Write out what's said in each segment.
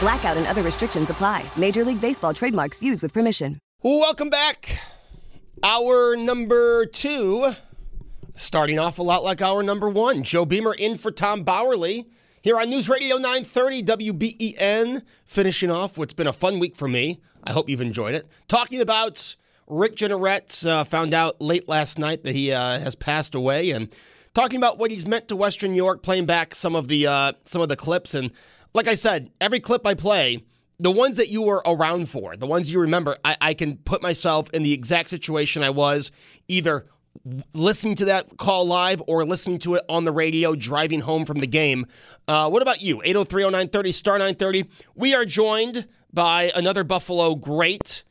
Blackout and other restrictions apply. Major League Baseball trademarks used with permission. Welcome back. Our number two, starting off a lot like our number one. Joe Beamer in for Tom Bauerle here on News Radio 930 WBEN. Finishing off what's been a fun week for me. I hope you've enjoyed it. Talking about Rick Jeanneret, uh, found out late last night that he uh, has passed away, and talking about what he's meant to Western New York, playing back some of the uh, some of the clips. And like I said, every clip I play, the ones that you were around for, the ones you remember, I, I can put myself in the exact situation I was either listening to that call live or listening to it on the radio driving home from the game. Uh, what about you? 803 0930 star 930. We are joined by another Buffalo great,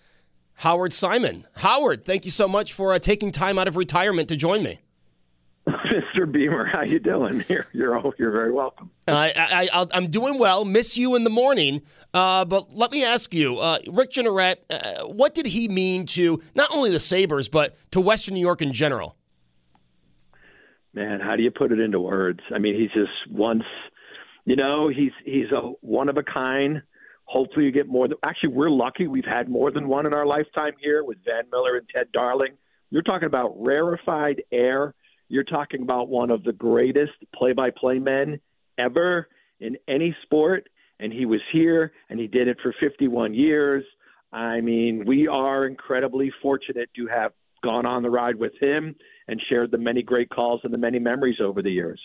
Howard Simon. Howard, thank you so much for uh, taking time out of retirement to join me. Mr. Beamer, how you doing? You're you're, you're very welcome. Uh, I, I, am doing well. Miss you in the morning. Uh, but let me ask you, uh, Rick Jeanneret, uh, what did he mean to not only the Sabres, but to Western New York in general? Man, how do you put it into words? I mean, he's just once, you know, he's he's a one of a kind. Hopefully, you get more. Than, actually, we're lucky. We've had more than one in our lifetime here with Van Miller and Ted Darling. You're talking about rarefied air you're talking about one of the greatest play by play men ever in any sport. And he was here and he did it for 51 years. I mean, we are incredibly fortunate to have gone on the ride with him and shared the many great calls and the many memories over the years.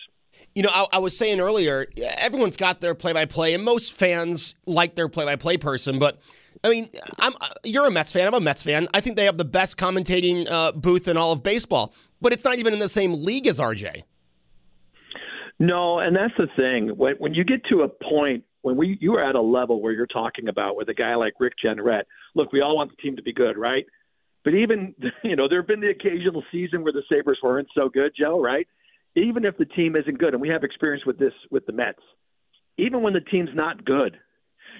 You know, I, I, was saying earlier, everyone's got their play-by-play, and most fans like their play-by-play person. But I mean, I'm you're a Mets fan. I'm a Mets fan. I think they have the best commentating uh, booth in all of baseball but it's not even in the same league as RJ. No, and that's the thing. When when you get to a point when we you are at a level where you're talking about with a guy like Rick Jeanneret, look, we all want the team to be good, right? But even you know, there have been the occasional season where the Sabres weren't so good, Joe, right? Even if the team isn't good, and we have experience with this with the Mets, even when the team's not good,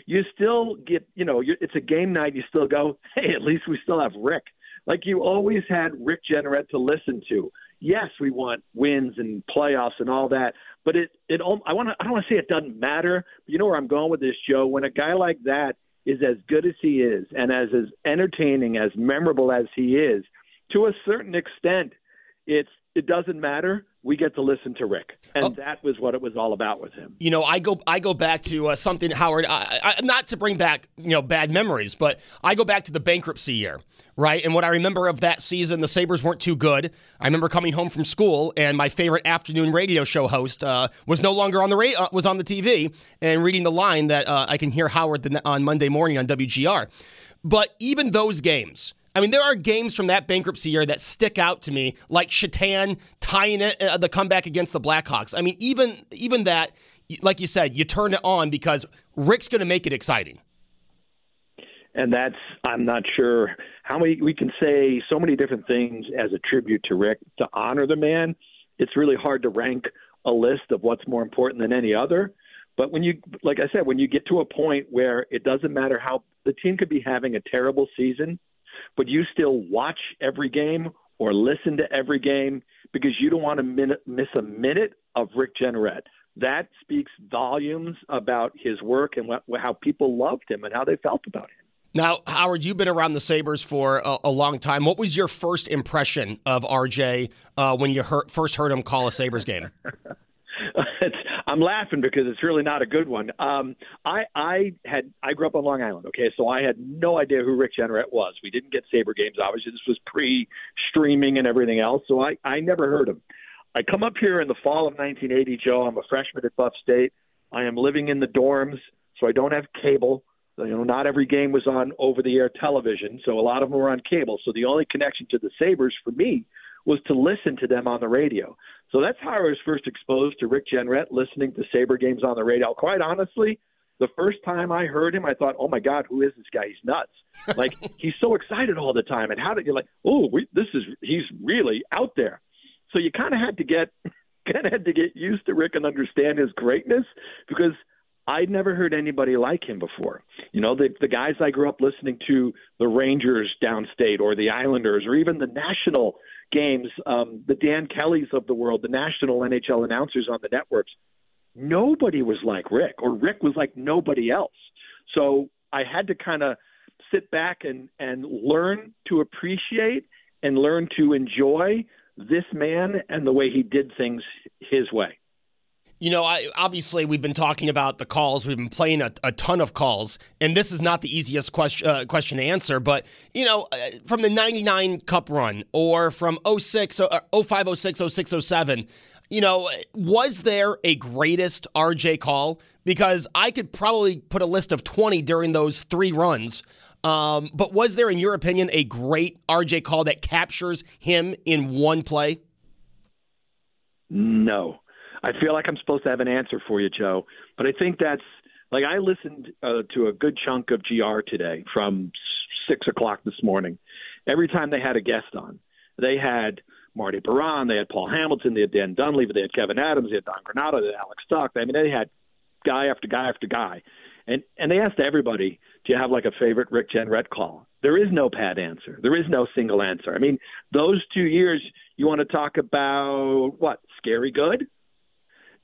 you still get, you know, it's a game night. You still go, hey, at least we still have Rick like you always had Rick Jeanneret to listen to. Yes, we want wins and playoffs and all that, but it it I want to I don't want to say it doesn't matter. But you know where I'm going with this, Joe. When a guy like that is as good as he is and as as entertaining as memorable as he is, to a certain extent, it's it doesn't matter we get to listen to Rick, and oh. that was what it was all about with him. You know, I go I go back to uh, something Howard, I, I, not to bring back you know bad memories, but I go back to the bankruptcy year, right? And what I remember of that season, the Sabres weren't too good. I remember coming home from school, and my favorite afternoon radio show host uh, was no longer on the ra- uh, was on the TV, and reading the line that uh, I can hear Howard the, on Monday morning on WGR. But even those games I mean, there are games from that bankruptcy year that stick out to me, like Satan tying it, uh, the comeback against the Blackhawks. I mean, even even that, like you said, you turn it on because Rick's going to make it exciting. And that's I'm not sure how many we can say so many different things as a tribute to Rick to honor the man. It's really hard to rank a list of what's more important than any other. But when you, like I said, when you get to a point where it doesn't matter how the team could be having a terrible season but you still watch every game or listen to every game because you don't want to min- miss a minute of Rick Jeanneret. That speaks volumes about his work and what, how people loved him and how they felt about him. Now, Howard, you've been around the Sabres for a, a long time. What was your first impression of RJ uh, when you heard, first heard him call a Sabres game? I'm laughing because it's really not a good one. Um, I I had I grew up on Long Island. Okay, so I had no idea who Rick Jeanneret was. We didn't get Saber games. Obviously, this was pre-streaming and everything else. So I I never heard him. I come up here in the fall of 1980, Joe. I'm a freshman at Buff State. I am living in the dorms, so I don't have cable. You know, not every game was on over-the-air television, so a lot of them were on cable. So the only connection to the Sabres for me was to listen to them on the radio. So that's how I was first exposed to Rick Jeanneret, listening to Saber games on the radio. Quite honestly, the first time I heard him, I thought, "Oh my God, who is this guy? He's nuts! Like he's so excited all the time." And how did you like? Oh, we, this is he's really out there. So you kind of had to get kind of had to get used to Rick and understand his greatness because I'd never heard anybody like him before. You know, the the guys I grew up listening to, the Rangers downstate or the Islanders or even the national games, um, the Dan Kellys of the world, the national NHL announcers on the networks, nobody was like Rick, or Rick was like nobody else. So I had to kind of sit back and, and learn to appreciate and learn to enjoy this man and the way he did things his way. You know, I, obviously, we've been talking about the calls. We've been playing a, a ton of calls, and this is not the easiest question, uh, question to answer. But, you know, uh, from the 99 Cup run or from 06, uh, 05, 06, 06, 07, you know, was there a greatest RJ call? Because I could probably put a list of 20 during those three runs. Um, but was there, in your opinion, a great RJ call that captures him in one play? No. I feel like I'm supposed to have an answer for you, Joe, but I think that's like I listened uh, to a good chunk of GR today from six o'clock this morning. Every time they had a guest on, they had Marty Biron, they had Paul Hamilton, they had Dan Dunleavy, they had Kevin Adams, they had Don Granato, they had Alex Tuch. I mean, they had guy after guy after guy, and and they asked everybody, "Do you have like a favorite Rick Jeanneret call?" There is no pat answer. There is no single answer. I mean, those two years, you want to talk about what? Scary good?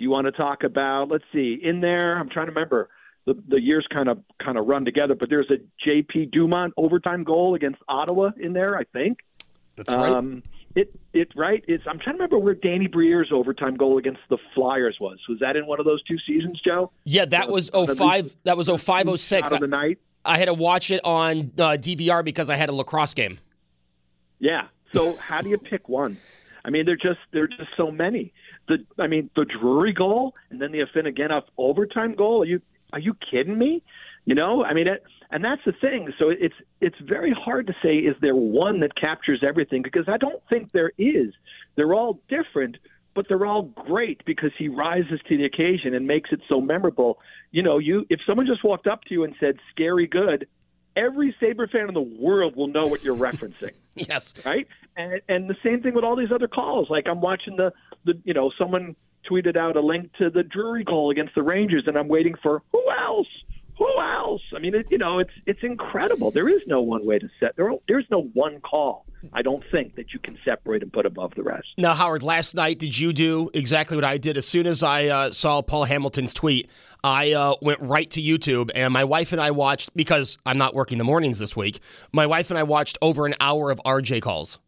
You want to talk about, let's see, in there, I'm trying to remember. The, the years kind of kind of run together, but there's a J.P. Dumont overtime goal against Ottawa in there, I think. That's right. Um, it it right. It's I'm trying to remember where Danny Briere's overtime goal against the Flyers was. Was that in one of those two seasons, Joe? Yeah, that was 05. That was 05 06. Out of the night. I had to watch it on uh, DVR because I had a lacrosse game. Yeah. So how do you pick one? I mean, they're just they're just so many the I mean the Drury goal and then the Afinogenov overtime goal. Are you are you kidding me? You know, I mean, it, and that's the thing. So it's it's very hard to say is there one that captures everything because I don't think there is. They're all different, but they're all great because he rises to the occasion and makes it so memorable. You know, you if someone just walked up to you and said "scary good," every Saber fan in the world will know what you're referencing. yes. Right? And and the same thing with all these other calls. Like I'm watching the the you know, someone tweeted out a link to the Drury goal against the Rangers and I'm waiting for who else? Who else? I mean, it, you know, it's it's incredible. There is no one way to set. There there's no one call. I don't think that you can separate and put above the rest. Now, Howard, last night did you do exactly what I did? As soon as I uh, saw Paul Hamilton's tweet, I uh, went right to YouTube, and my wife and I watched because I'm not working the mornings this week. My wife and I watched over an hour of RJ calls.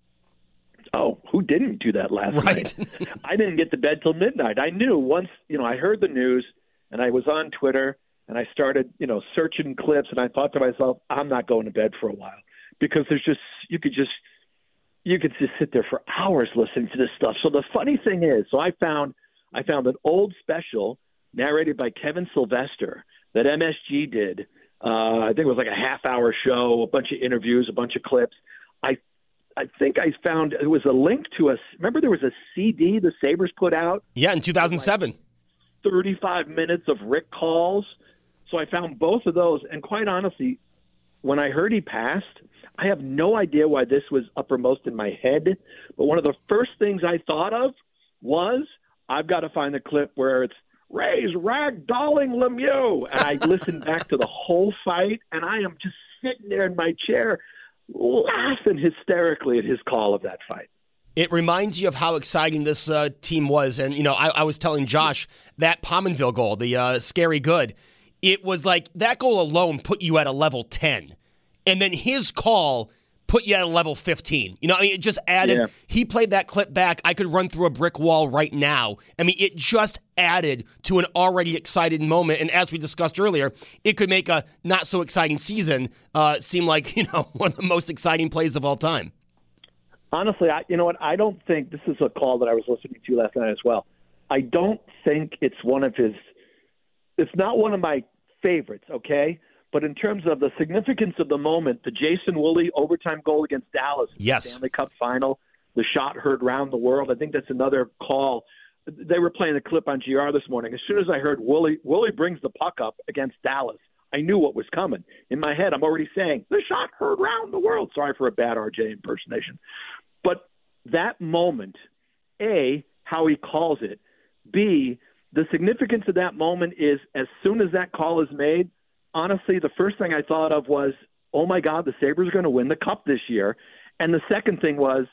Oh, who didn't do that last right. night? I didn't get to bed till midnight. I knew once, you know, I heard the news and I was on Twitter and I started, you know, searching clips and I thought to myself, I'm not going to bed for a while because there's just you could just you could just sit there for hours listening to this stuff. So the funny thing is, so I found I found an old special narrated by Kevin Sylvester that MSG did. Uh, I think it was like a half hour show, a bunch of interviews, a bunch of clips. I I think I found it was a link to a. Remember, there was a CD the Sabres put out. Yeah, in 2007. Like 35 minutes of Rick calls. So I found both of those, and quite honestly, when I heard he passed, I have no idea why this was uppermost in my head. But one of the first things I thought of was I've got to find the clip where it's Ray's ragdolling Lemieux. And I listened back to the whole fight, and I am just sitting there in my chair laughing hysterically at his call of that fight. It reminds you of how exciting this uh, team was. And, you know, I, I, was telling Josh that Pominville goal, the uh, scary good, it was like that goal alone put you at a level 10. And then his call put you at a level 15. You know, I mean, it just added. Yeah. He played that clip back. I could run through a brick wall right now. I mean, it just added to an already excited moment. And as we discussed earlier, it could make a not so exciting season uh, seem like you know one of the most exciting plays of all time. Honestly, I, you know what? I don't think this is a call that I was listening to last night as well. I don't think it's one of his. It's not one of my favorites. Okay, but in terms of the significance of the moment, the Jason Woolley overtime goal against Dallas, in the Yes. Stanley Cup final, the shot heard round the world. I think that's another call. They were playing the clip on GR this morning. As soon as I heard Woolley, Woolley brings the puck up against Dallas. I knew what was coming. In my head, I'm already saying the shot heard round the world. Sorry for a bad RJ impersonation, but that moment, a how he calls it, b the significance of that moment is as soon as that call is made, honestly, the first thing I thought of was, oh my God, the Sabres are going to win the cup this year. And the second thing was,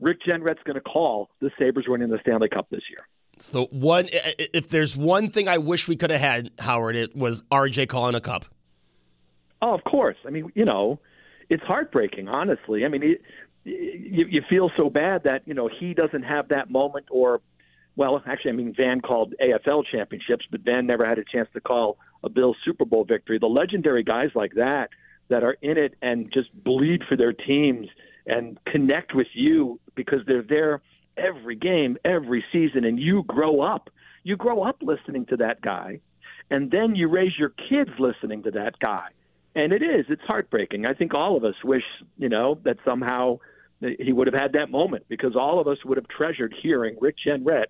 Rick Jeanneret's going to call the Sabres winning the Stanley Cup this year. So one, if there's one thing I wish we could have had, Howard, it was RJ calling a cup. Oh, of course. I mean, you know, it's heartbreaking, honestly. I mean, it, you, you feel so bad that, you know, he doesn't have that moment or, well, actually, I mean, Van called AFL championships, but Van never had a chance to call a Bills Super Bowl victory. The legendary guys like that, that are in it and just bleed for their teams and connect with you because they're there every game, every season, and you grow up. You grow up listening to that guy, and then you raise your kids listening to that guy. And it is, it's heartbreaking. I think all of us wish, you know, that somehow he would have had that moment because all of us would have treasured hearing Rick Jeanneret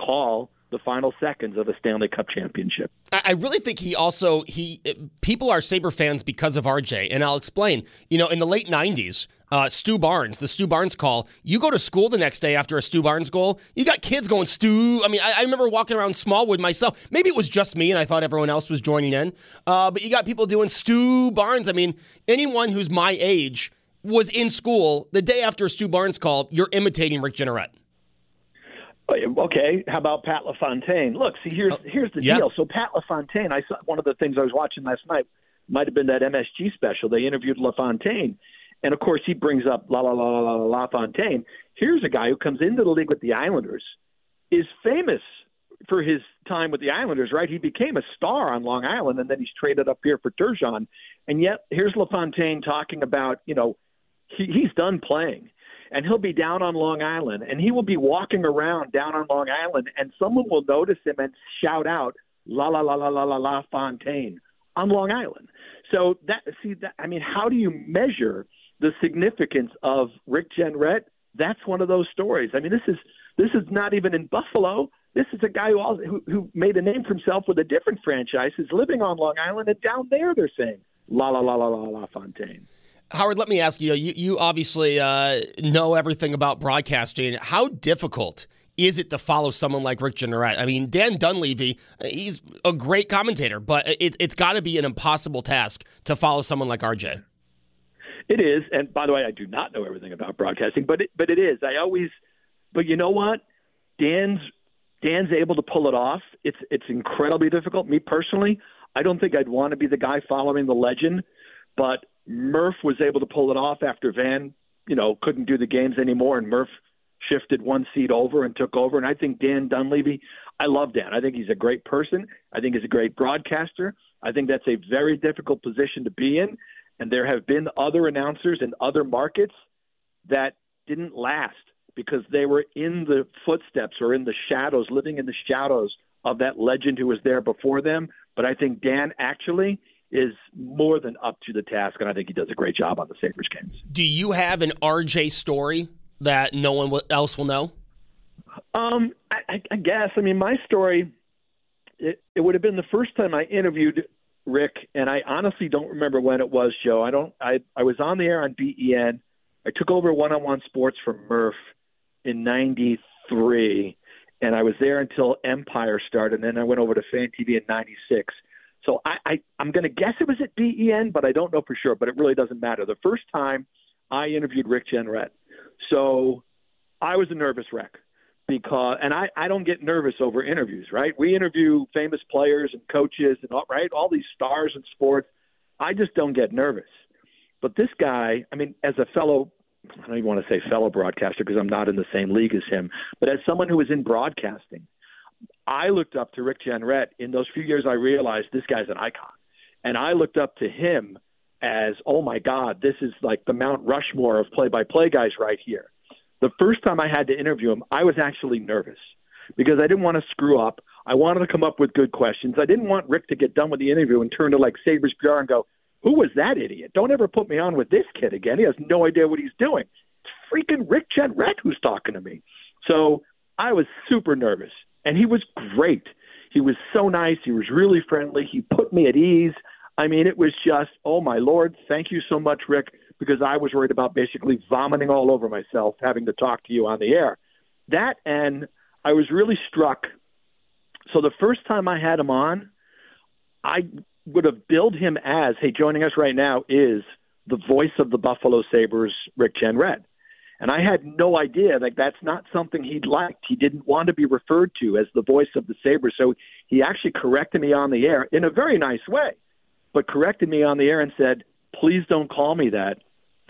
call the final seconds of a Stanley Cup championship. I really think he also he people are Saber fans because of RJ, and I'll explain. You know, in the late '90s, uh, Stu Barnes, the Stu Barnes call. You go to school the next day after a Stu Barnes goal. You got kids going Stu. I mean, I, I remember walking around Smallwood myself. Maybe it was just me, and I thought everyone else was joining in. Uh, but you got people doing Stu Barnes. I mean, anyone who's my age was in school the day after a Stu Barnes call. You're imitating Rick Jeanneret. Oh, okay, how about Pat LaFontaine? Look, see here's oh, here's the yeah. deal. So Pat LaFontaine, I saw one of the things I was watching last night might have been that MSG special. They interviewed LaFontaine, and of course he brings up La La La La La LaFontaine. Here's a guy who comes into the league with the Islanders, is famous for his time with the Islanders, right? He became a star on Long Island, and then he's traded up here for Turgeon, and yet here's LaFontaine talking about you know he, he's done playing and he'll be down on Long Island, and he will be walking around down on Long Island, and someone will notice him and shout out "La la la la la la la Fontaine" on Long Island. So that see that I mean, how do you measure the significance of Rick Jeanneret? That's one of those stories. I mean, this is this is not even in Buffalo. This is a guy who, also, who who made a name for himself with a different franchise, who's living on Long Island, and down there they're saying "La la la la la la Fontaine." Howard, let me ask you. You, you obviously uh, know everything about broadcasting. How difficult is it to follow someone like Rick Jeanneret? I mean, Dan Dunleavy, he's a great commentator, but it, it's got to be an impossible task to follow someone like RJ. It is, and by the way, I do not know everything about broadcasting, but it, but it is. I always, but you know what? Dan's Dan's able to pull it off. It's it's incredibly difficult. Me personally, I don't think I'd want to be the guy following the legend, but Murph was able to pull it off after Van, you know, couldn't do the games anymore, and Murph shifted one seat over and took over. And I think Dan Dunleavy, I love Dan. I think he's a great person. I think he's a great broadcaster. I think that's a very difficult position to be in. And there have been other announcers in other markets that didn't last because they were in the footsteps or in the shadows, living in the shadows of that legend who was there before them. But I think Dan actually is more than up to the task, and I think he does a great job on the Sabres games. Do you have an RJ story that no one else will know? Um, I, I, guess. I mean, my story. It, it would have been the first time I interviewed Rick, and I honestly don't remember when it was, Joe. I don't. I I was on the air on BEN. I took over one-on-one sports from Murph in '93, and I was there until Empire started. And then I went over to Fan TV in '96. So I, I I'm going to guess it was at BEN, but I don't know for sure. But it really doesn't matter. The first time I interviewed Rick Jeanneret, so I was a nervous wreck because and I, I don't get nervous over interviews, right? We interview famous players and coaches and all right, all these stars in sports. I just don't get nervous. But this guy, I mean, as a fellow, I don't even want to say fellow broadcaster because I'm not in the same league as him, but as someone who is in broadcasting, I looked up to Rick Jeanneret. In those few years, I realized this guy's an icon. And I looked up to him as, oh my God, this is like the Mount Rushmore of play by play guys right here. The first time I had to interview him, I was actually nervous because I didn't want to screw up. I wanted to come up with good questions. I didn't want Rick to get done with the interview and turn to like Sabres PR and go, who was that idiot? Don't ever put me on with this kid again. He has no idea what he's doing. It's freaking Rick Jeanneret who's talking to me. So I was super nervous, and he was great. He was so nice. He was really friendly. He put me at ease. I mean, it was just, oh my lord, thank you so much, Rick, because I was worried about basically vomiting all over myself having to talk to you on the air. That and I was really struck. So the first time I had him on, I would have billed him as, hey, joining us right now is the voice of the Buffalo Sabres, Rick Jeanneret. And I had no idea like that's not something he'd liked. He didn't want to be referred to as the voice of the Sabres. So he actually corrected me on the air in a very nice way, but corrected me on the air and said, please don't call me that.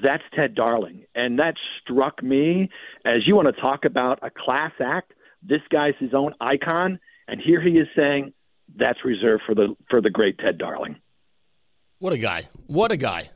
That's Ted Darling. And that struck me as you want to talk about a class act. This guy's his own icon. And here he is saying, that's reserved for the for the great Ted Darling. What a guy! What a guy!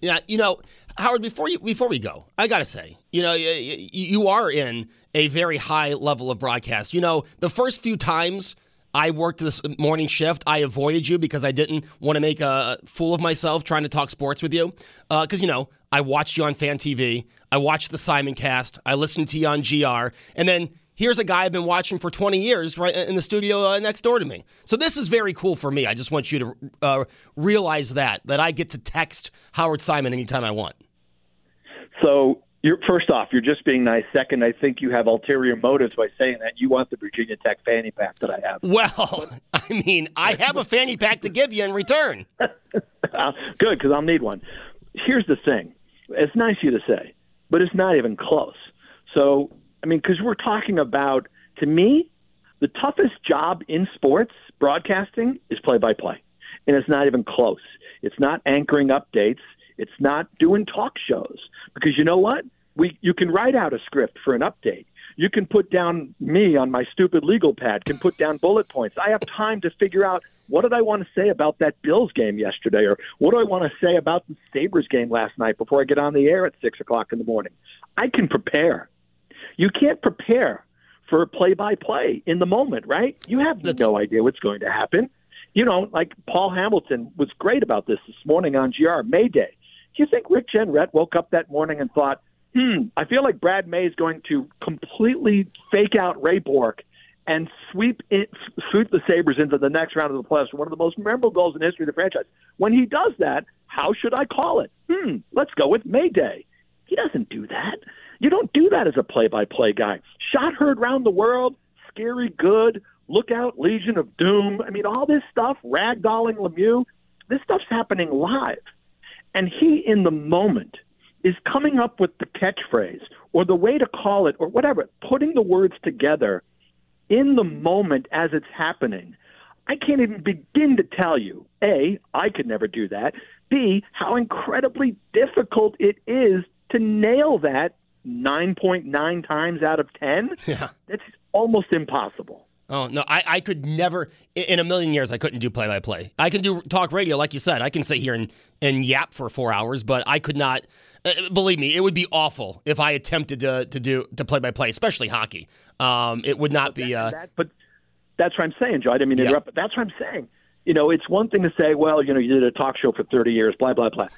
Yeah, you know, Howard. Before you before we go, I gotta say, you know, you, you are in a very high level of broadcast. You know, the first few times I worked this morning shift, I avoided you because I didn't want to make a fool of myself trying to talk sports with you. Because uh, you know, I watched you on Fan TV, I watched the Simon Cast, I listened to you on GR, and then here's a guy I've been watching for 20 years right in the studio uh, next door to me. So this is very cool for me. I just want you to uh, realize that that I get to text Howard Simon anytime I want. So you're first off, you're just being nice. Second, I think you have ulterior motives by saying that you want the Virginia Tech fanny pack that I have. Well, I mean, I have a fanny pack to give you in return. uh, good, because I'll need one. Here's the thing: it's nice of you to say, but it's not even close. So I mean, because we're talking about, to me, the toughest job in sports broadcasting is play by play. And it's not even close. It's not anchoring updates. It's not doing talk shows. Because you know what? We, you can write out a script for an update. You can put down me on my stupid legal pad, can put down bullet points. I have time to figure out what did I want to say about that Bills game yesterday, or what do I want to say about the Sabres game last night before I get on the air at six o'clock in the morning. I can prepare. You can't prepare for play by play in the moment, right? You have That's... no idea what's going to happen. You know, like Paul Hamilton was great about this this morning on GR Mayday. Do you think Rick Jeanneret woke up that morning and thought, hmm, I feel like Brad May is going to completely fake out Ray Bourque and sweep it, sweep the Sabres into the next round of the playoffs, one of the most memorable goals in the history of the franchise. When he does that, how should I call it? Hmm, let's go with Mayday. He doesn't do that. You don't do that as a play-by-play guy. Shot heard round the world, scary good, look out, Legion of Doom. I mean, all this stuff, ragdolling Lemieux, this stuff's happening live. And he, in the moment, is coming up with the catchphrase or the way to call it or whatever, putting the words together in the moment as it's happening. I can't even begin to tell you, A, I could never do that. B, how incredibly difficult it is to nail that 9.9 times out of 10, yeah. that's almost impossible. Oh, no, I, I could never, in a million years, I couldn't do play by play. I can do talk radio, like you said. I can sit here and, and yap for four hours, but I could not, uh, believe me, it would be awful if I attempted to, to do to play by play, especially hockey. Um, it would not be. Uh, that, but that's what I'm saying, Joe. I didn't mean to yeah. interrupt, but that's what I'm saying. You know, it's one thing to say, well, you know, you did a talk show for 30 years, blah, blah, blah.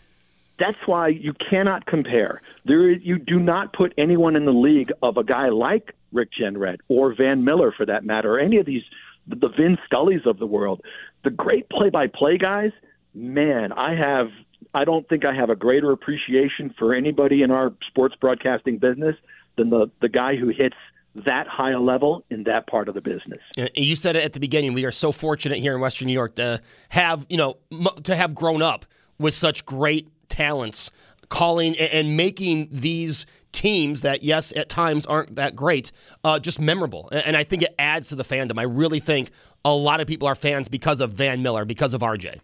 That's why you cannot compare. There, you do not put anyone in the league of a guy like Rick Jeanneret or Van Miller, for that matter, or any of these the Vin Scullys of the world. The great play-by-play guys, man, I have. I don't think I have a greater appreciation for anybody in our sports broadcasting business than the the guy who hits that high a level in that part of the business. You said it at the beginning. We are so fortunate here in Western New York to have, you know, to have grown up with such great talents calling and making these teams that, yes, at times aren't that great, uh, just memorable. And I think it adds to the fandom. I really think a lot of people are fans because of Van Miller, because of RJ.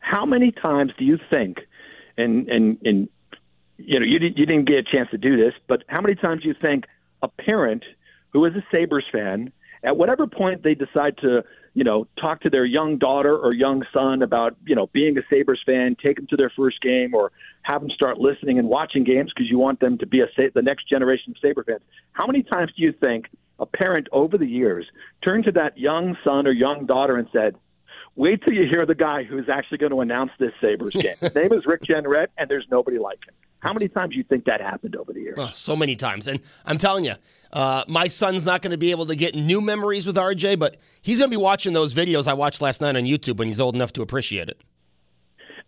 How many times do you think and and and you know you you didn't get a chance to do this, but how many times do you think a parent who is a Sabres fan at whatever point they decide to you know talk to their young daughter or young son about you know being a Sabres fan, take them to their first game, or have them start listening and watching games because you want them to be a Sa- the next generation of Sabre fans. How many times do you think a parent over the years turned to that young son or young daughter and said, Wait till you hear the guy who's actually going to announce this Sabres game. His name is Rick Jeanneret, and there's nobody like him. How many times do you think that happened over the years? Oh, so many times. And I'm telling you, uh, my son's not going to be able to get new memories with RJ, but he's going to be watching those videos I watched last night on YouTube when he's old enough to appreciate it.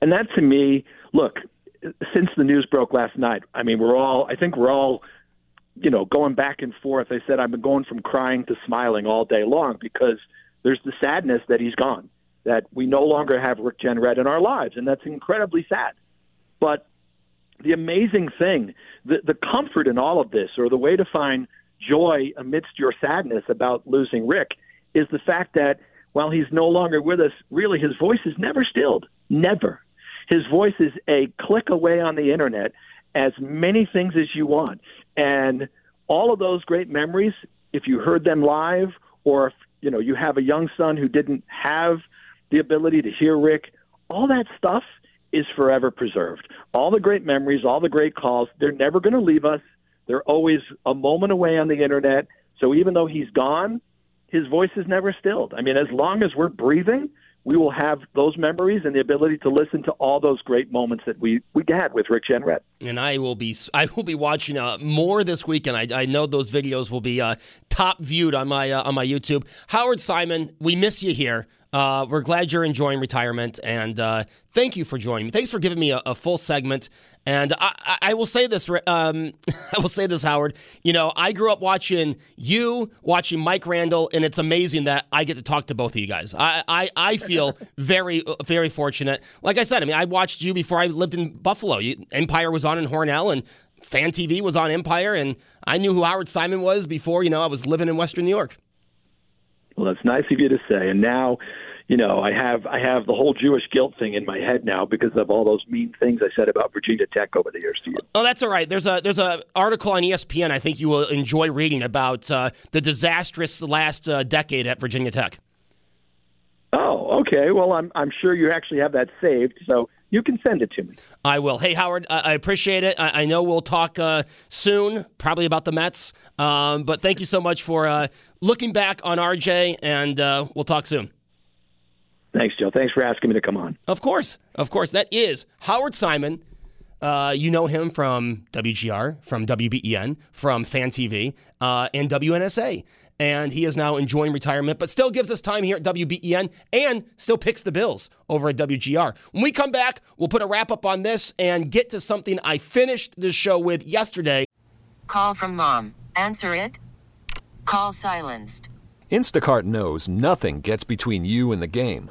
And that to me, look, since the news broke last night, I mean, we're all, I think we're all, you know, going back and forth. I said I've been going from crying to smiling all day long because there's the sadness that he's gone that we no longer have Rick Jeanneret in our lives, and that's incredibly sad. But the amazing thing, the, the comfort in all of this, or the way to find joy amidst your sadness about losing Rick, is the fact that while he's no longer with us, really his voice is never stilled. Never. His voice is a click away on the internet, as many things as you want. And all of those great memories, if you heard them live, or if you know you have a young son who didn't have the ability to hear Rick, all that stuff is forever preserved. All the great memories, all the great calls, they're never going to leave us. They're always a moment away on the internet. So even though he's gone, his voice is never stilled. I mean, as long as we're breathing, we will have those memories and the ability to listen to all those great moments that we, we had with Rick Jeanneret. And I will be I will be watching uh, more this weekend. I, I know those videos will be uh, top viewed on my uh, on my YouTube. Howard Simon, we miss you here. Uh, we're glad you're enjoying retirement, and uh, thank you for joining me. Thanks for giving me a, a full segment. And I, I, I will say this, um, I will say this, Howard. You know, I grew up watching you, watching Mike Randall, and it's amazing that I get to talk to both of you guys. I, I, I feel very, very fortunate. Like I said, I mean, I watched you before I lived in Buffalo. You, Empire was on in Hornell, and Fan TV was on Empire, and I knew who Howard Simon was before. You know, I was living in Western New York. Well, that's nice of you to say. And now, you know, I have I have the whole Jewish guilt thing in my head now because of all those mean things I said about Virginia Tech over the years. Oh, that's all right. There's a there's a article on ESPN I think you will enjoy reading about uh, the disastrous last uh, decade at Virginia Tech. Oh, okay. Well, I'm I'm sure you actually have that saved. So you can send it to me. I will. Hey, Howard, I, appreciate it. I, I know we'll talk uh, soon, probably about the Mets. Um, but thank you so much for uh, looking back on RJ, and uh, we'll talk soon. Thanks, Joe. Thanks for asking me to come on. Of course. Of course. That is Howard Simon. Uh, you know him from WGR, from WBEN, from Fan TV, uh, and WNSA and he is now enjoying retirement, but still gives us time here at WBEN and still picks the Bills over at WGR. When we come back, we'll put a wrap up on this and get to something I finished the show with yesterday. Call from mom. Answer it. Call silenced. Instacart knows nothing gets between you and the game.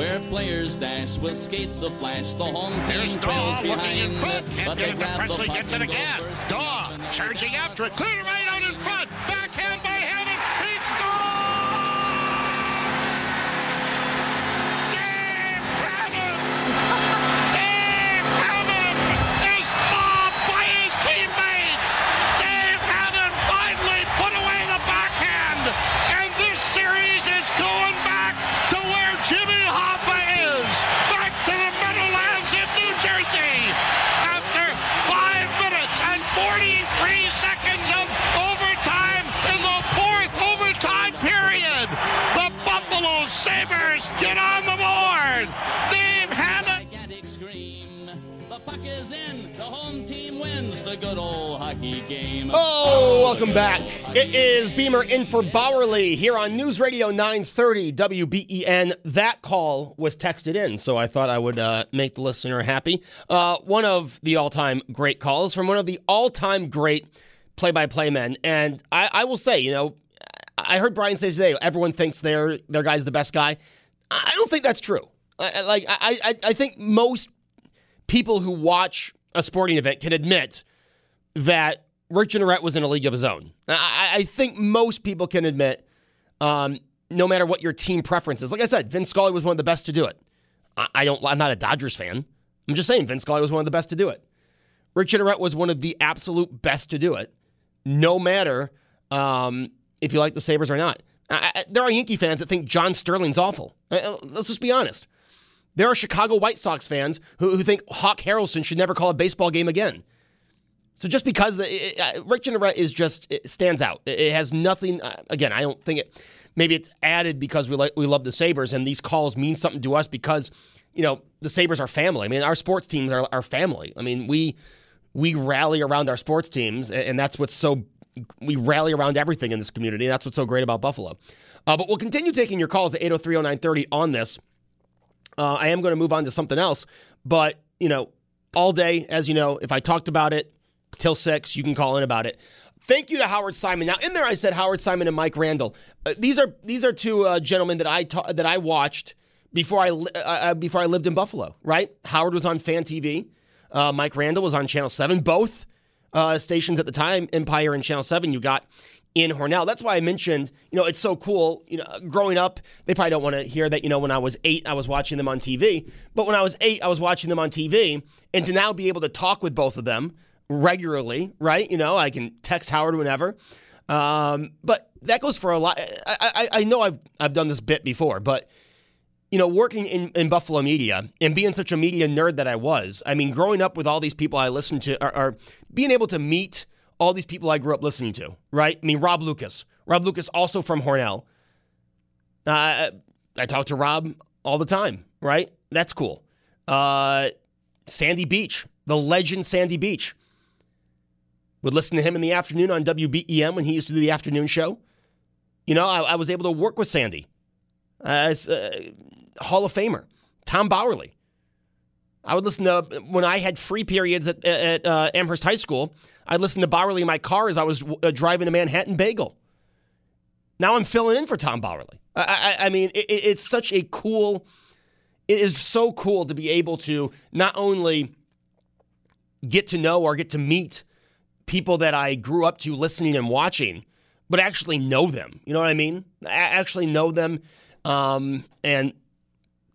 where players dash with skates of flash. The home team Here's trails behind, in front, but they grab the Presley puck gets it again. Daw charging after it, clear right out in front, backhand good old hockey game. Oh, welcome back. It is Beamer in for Bauerle here on News Radio 930 WBEN. That call was texted in, so I thought I would uh, make the listener happy. Uh, one of the all time great calls from one of the all time great play by play men. And I, I will say, you know, I heard Brian say today, everyone thinks their, their guy's the best guy. I don't think that's true. I, like, I, I, I think most people who watch a sporting event can admit that Rick Jeanneret was in a league of his own. I, I think most people can admit, um, no matter what your team preference is. Like I said, Vince Scully was one of the best to do it. I, I don't. I'm not a Dodgers fan. I'm just saying Vince Scully was one of the best to do it. Rick Jeanneret was one of the absolute best to do it, no matter um, if you like the Sabres or not. I, I, there are Yankee fans that think John Sterling's awful. Uh, uh, let's just be honest. There are Chicago White Sox fans who, who think Hawk Harrelson should never call a baseball game again. So just because the, it, uh, Rick is just it stands out. It, it has nothing. Uh, again, I don't think it. Maybe it's added because we like we love the Sabres and these calls mean something to us because you know the Sabres are family. I mean, our sports teams are our family. I mean, we we rally around our sports teams, and, and that's what's so. We rally around everything in this community. And that's what's so great about Buffalo. Uh, but we'll continue taking your calls at 803 0930 on this. Uh, I am going to move on to something else, but you know, all day, as you know, if I talked about it till six, you can call in about it. Thank you to Howard Simon. Now, in there, I said Howard Simon and Mike Randall. Uh, these are these are two uh, gentlemen that I ta- that I watched before I uh, uh, before I lived in Buffalo. Right? Howard was on Fan TV. Uh, Mike Randall was on Channel Seven. Both uh, stations at the time, Empire and Channel Seven. You got in Hornell. That's why I mentioned, you know, it's so cool. You know, growing up, they probably don't want to hear that, you know, when I was eight, I was watching them on TV. But when I was eight, I was watching them on TV. And to now be able to talk with both of them regularly, right? You know, I can text Howard whenever. Um, but that goes for a lot. I, I, I know I've, I've done this bit before, but you know, working in, in Buffalo media and being such a media nerd that I was, I mean, growing up with all these people I listened to, or, or being able to meet all these people I grew up listening to, right? I mean, Rob Lucas. Rob Lucas, also from Hornell. Uh, I talk to Rob all the time, right? That's cool. Uh, Sandy Beach, the legend Sandy Beach. Would listen to him in the afternoon on WBEN when he used to do the afternoon show. You know, I, I was able to work with Sandy. It's, uh, Hall of Famer, Tom Bauerle. I would listen to when I had free periods at, at uh, Amherst High School. I'd listen to Bauerle in my car as I was uh, driving to Manhattan Bagel. Now I'm filling in for Tom Bauerle. I, I, I mean, it, it's such a cool. It is so cool to be able to not only get to know or get to meet people that I grew up to listening and watching, but actually know them. You know what I mean? I actually know them, um, and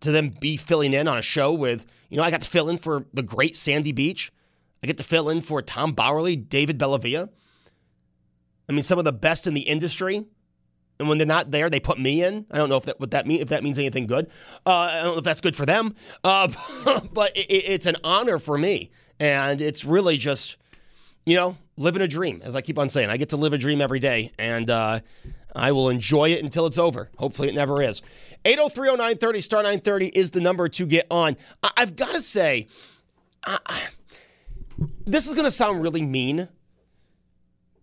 to them be filling in on a show with, you know, I got to fill in for the great Sandy Beach. I get to fill in for Tom Bauerle, David Bellavia. I mean, some of the best in the industry. And when they're not there, they put me in. I don't know if that what that mean if that means anything good. Uh, I don't know if that's good for them. Uh, but it, it's an honor for me, and it's really just, you know, living a dream. As I keep on saying, I get to live a dream every day, and uh, I will enjoy it until it's over. Hopefully, it never is. 8030930 star 930 is the number to get on. I- I've got to say, I- this is going to sound really mean,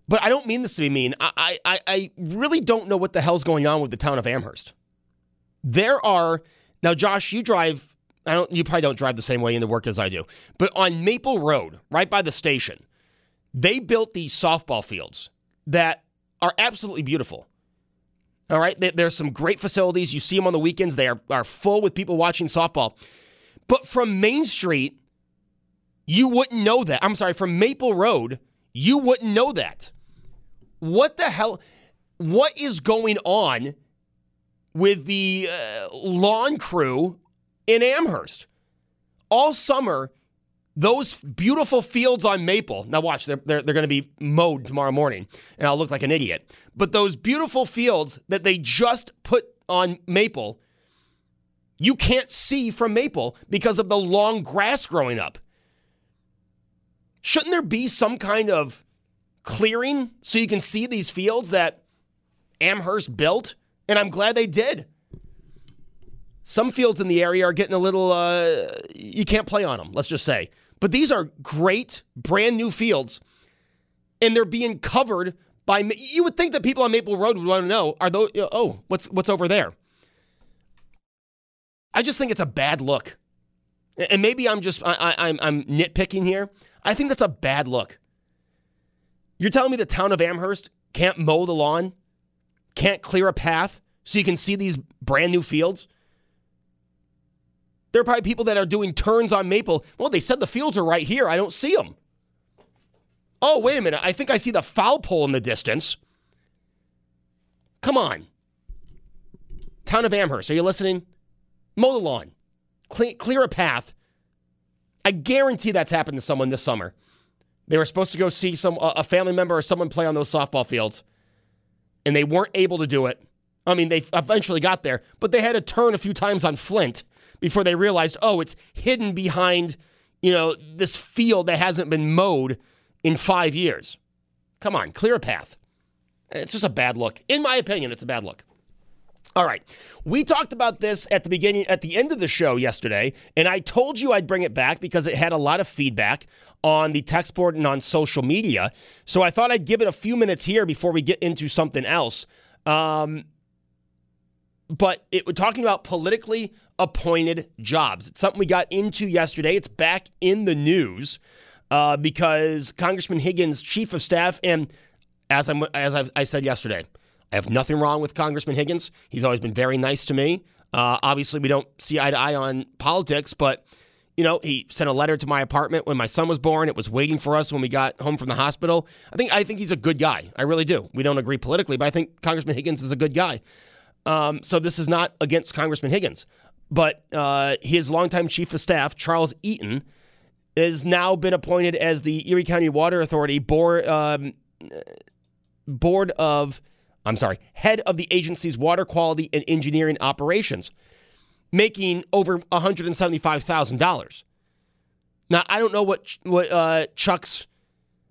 but I don't mean this to be mean. I, I, I really don't know what the hell's going on with the town of Amherst. There are now, Josh. You drive. I don't. You probably don't drive the same way into work as I do. But on Maple Road, right by the station, they built these softball fields that are absolutely beautiful. All right, there's some great facilities. You see them on the weekends; they are, are full with people watching softball. But from Main Street, you wouldn't know that. I'm sorry, from Maple Road, you wouldn't know that. What the hell? What is going on with the uh, lawn crew in Amherst? All summer, those beautiful fields on Maple. Now, watch, they're, they're, they're going to be mowed tomorrow morning, and I'll look like an idiot. But those beautiful fields that they just put on Maple, you can't see from Maple because of the long grass growing up. Shouldn't there be some kind of clearing so you can see these fields that Amherst built? And I'm glad they did. Some fields in the area are getting a little, uh, you can't play on them, let's just say. But these are great, brand new fields, and they're being covered by. You would think that people on Maple Road would want to know, are those, oh, what's, what's over there? I just think it's a bad look. And maybe I'm just, I, I, I'm, I'm nitpicking here. I think that's a bad look. You're telling me the town of Amherst can't mow the lawn, can't clear a path so you can see these brand new fields? There are probably people that are doing turns on Maple. Well, they said the fields are right here. I don't see them. Oh, wait a minute. I think I see the foul pole in the distance. Come on. Town of Amherst, are you listening? Mow the lawn, clear, clear a path. I guarantee that's happened to someone this summer. They were supposed to go see some a family member or someone play on those softball fields, and they weren't able to do it. I mean, they eventually got there, but they had to turn a few times on Flint before they realized, oh, it's hidden behind, you know, this field that hasn't been mowed in five years. Come on, clear a path. It's just a bad look. In my opinion, it's a bad look. All right. We talked about this at the beginning, at the end of the show yesterday, and I told you I'd bring it back because it had a lot of feedback on the text board and on social media. So I thought I'd give it a few minutes here before we get into something else. Um, but it, we're talking about politically appointed jobs. It's something we got into yesterday. It's back in the news uh, because Congressman Higgins, chief of staff, and as, I'm, as I've, I said yesterday, I have nothing wrong with Congressman Higgins. He's always been very nice to me. Uh, obviously, we don't see eye to eye on politics, but you know, he sent a letter to my apartment when my son was born. It was waiting for us when we got home from the hospital. I think I think he's a good guy. I really do. We don't agree politically, but I think Congressman Higgins is a good guy. Um, so this is not against Congressman Higgins, but uh, his longtime chief of staff, Charles Eaton, has now been appointed as the Erie County Water Authority board um, board of I'm sorry, head of the agency's water quality and engineering operations, making over $175,000. Now, I don't know what what uh, Chuck's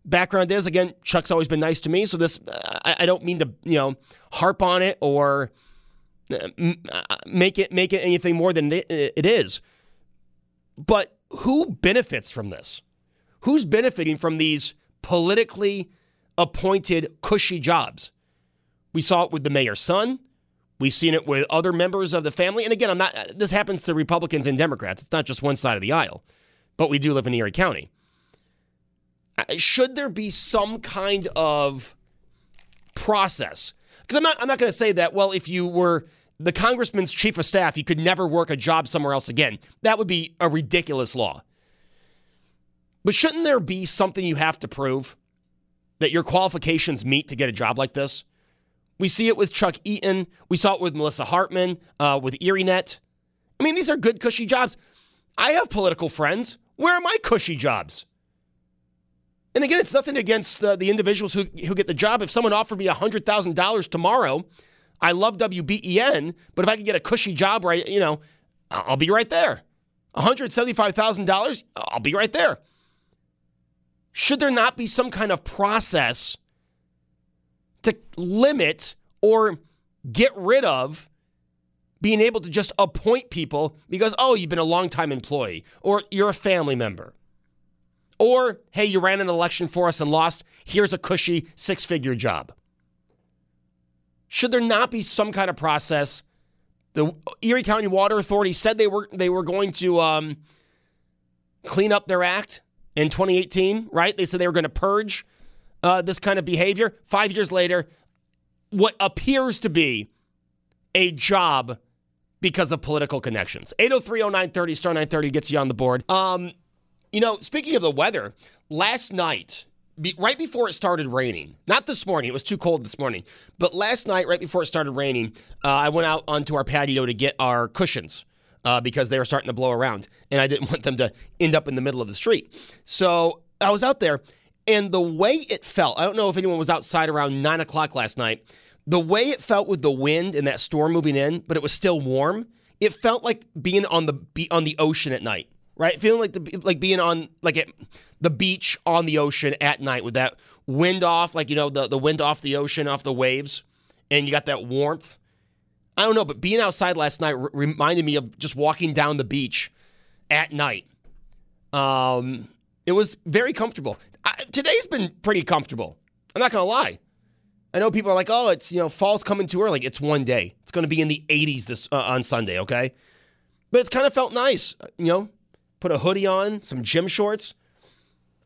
background is. Again, Chuck's always been nice to me, so this I, I don't mean to you know harp on it or Uh, make it make it anything more than uh, it is. But who benefits from this? Who's benefiting from these politically appointed cushy jobs? We saw it with the mayor's son. We've seen it with other members of the family. And again, I'm not uh, this happens to Republicans and Democrats. It's not just one side of the aisle. But we do live in Erie County. Uh, should there be some kind of process? Because I'm not I'm not going to say that, well, if you were the congressman's chief of staff, you could never work a job somewhere else again. That would be a ridiculous law. But shouldn't there be something you have to prove that your qualifications meet to get a job like this? We see it with Chuck Eaton. We saw it with Melissa Hartman, uh, with ErieNet. I mean, these are good, cushy jobs. I have political friends. Where are my cushy jobs? And again, it's nothing against uh, the individuals who, who get the job. If someone offered me $100,000 tomorrow, I love WBEN, but if I could get a cushy job right, you know, I'll be right there. $175,000, I'll be right there. Should there not be some kind of process to limit or get rid of being able to just appoint people because, oh, you've been a long-time employee or you're a family member? Or, hey, you ran an election for us and lost. Here's a cushy six figure job. Should there not be some kind of process? The Erie County Water Authority said they were they were going to um, clean up their act in 2018, right? They said they were going to purge uh, this kind of behavior. Five years later, what appears to be a job because of political connections. 8030930 star 930 gets you on the board. Um, you know, speaking of the weather, last night, be, right before it started raining, not this morning, it was too cold this morning, but last night, right before it started raining, uh, I went out onto our patio to get our cushions uh, because they were starting to blow around, and I didn't want them to end up in the middle of the street. So I was out there, and the way it felt, I don't know if anyone was outside around nine o'clock last night, the way it felt with the wind and that storm moving in, but it was still warm. It felt like being on the on the ocean at night, right? Feeling like the like being on like at the beach on the ocean at night with that wind off, like you know the the wind off the ocean, off the waves, and you got that warmth. I don't know, but being outside last night r- reminded me of just walking down the beach at night. Um, it was very comfortable. I, today's been pretty comfortable. I'm not gonna lie. I know people are like, "Oh, it's you know, fall's coming too early." It's one day. It's going to be in the 80s this uh, on Sunday. Okay, but it's kind of felt nice. You know, put a hoodie on, some gym shorts.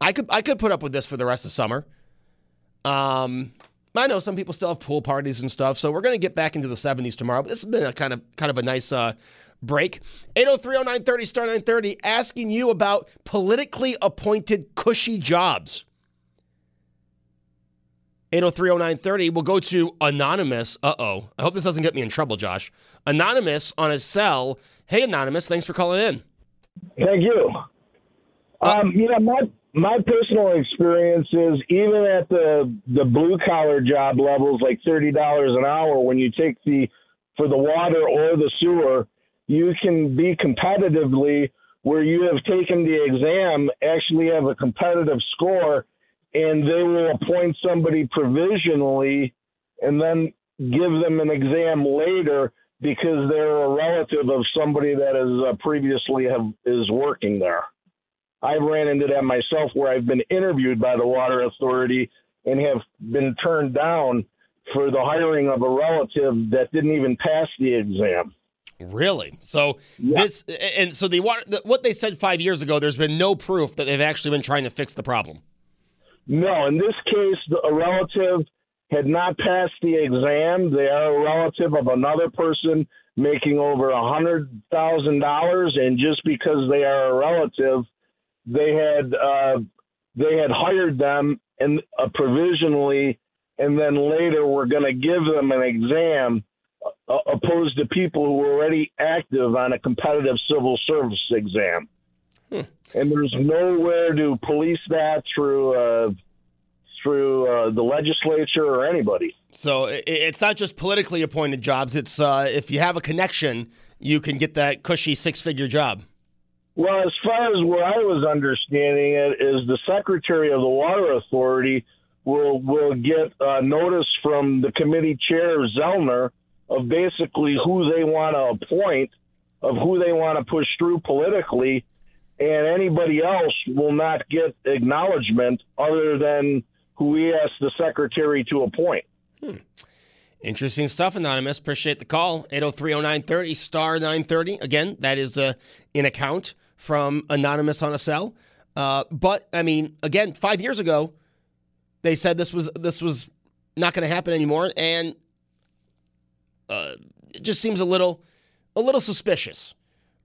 I could I could put up with this for the rest of summer. Um, I know some people still have pool parties and stuff, so we're going to get back into the 70s tomorrow. But this has been a kind of kind of a nice uh, break. 8030930 star 930 asking you about politically appointed cushy jobs. 8030930. We'll go to Anonymous. Uh oh. I hope this doesn't get me in trouble, Josh. Anonymous on his cell. Hey, Anonymous. Thanks for calling in. Thank you. Um, yeah, my my personal experience is even at the the blue collar job levels, like thirty dollars an hour, when you take the for the water or the sewer, you can be competitively where you have taken the exam, actually have a competitive score, and they will appoint somebody provisionally, and then give them an exam later because they're a relative of somebody that is uh, previously have is working there. I ran into that myself where I've been interviewed by the water authority and have been turned down for the hiring of a relative that didn't even pass the exam. Really? So this and so the what they said 5 years ago there's been no proof that they've actually been trying to fix the problem. No, in this case, a relative had not passed the exam. They are a relative of another person making over a hundred thousand dollars, and just because they are a relative, they had uh, they had hired them and uh, provisionally, and then later we're going to give them an exam, uh, opposed to people who were already active on a competitive civil service exam. And there's nowhere to police that through uh, through uh, the legislature or anybody. So it's not just politically appointed jobs. It's uh, if you have a connection, you can get that cushy six-figure job. Well, as far as what I was understanding it is the secretary of the water authority will will get a notice from the committee chair Zellner of basically who they want to appoint, of who they want to push through politically, and anybody else will not get acknowledgement other than who he asked the secretary to appoint. Interesting stuff, Anonymous. Appreciate the call. 8030930 star 930. Again, that is uh, an account from Anonymous on a cell. Uh, but I mean, again, five years ago, they said this was this was not going to happen anymore, and uh, it just seems a little a little suspicious,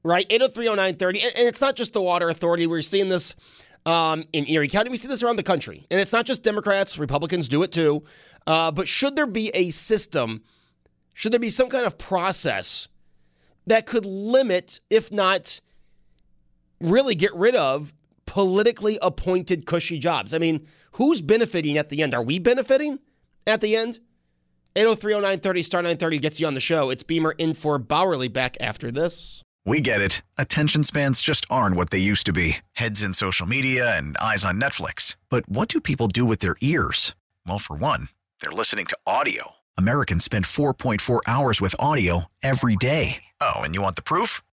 right? 8030930, and, and it's not just the water authority. We're seeing this um, in Erie County. We see this around the country, and it's not just Democrats. Republicans do it too. Uh, but should there be a system? Should there be some kind of process that could limit, if not really get rid of, politically appointed cushy jobs? I mean, who's benefiting at the end? Are we benefiting at the end? 8030930 star 930 gets you on the show. It's Beamer in for Bauerle back after this. We get it. Attention spans just aren't what they used to be heads in social media and eyes on Netflix. But what do people do with their ears? Well, for one, they're listening to audio. Americans spend 4.4 hours with audio every day. Oh, and you want the proof?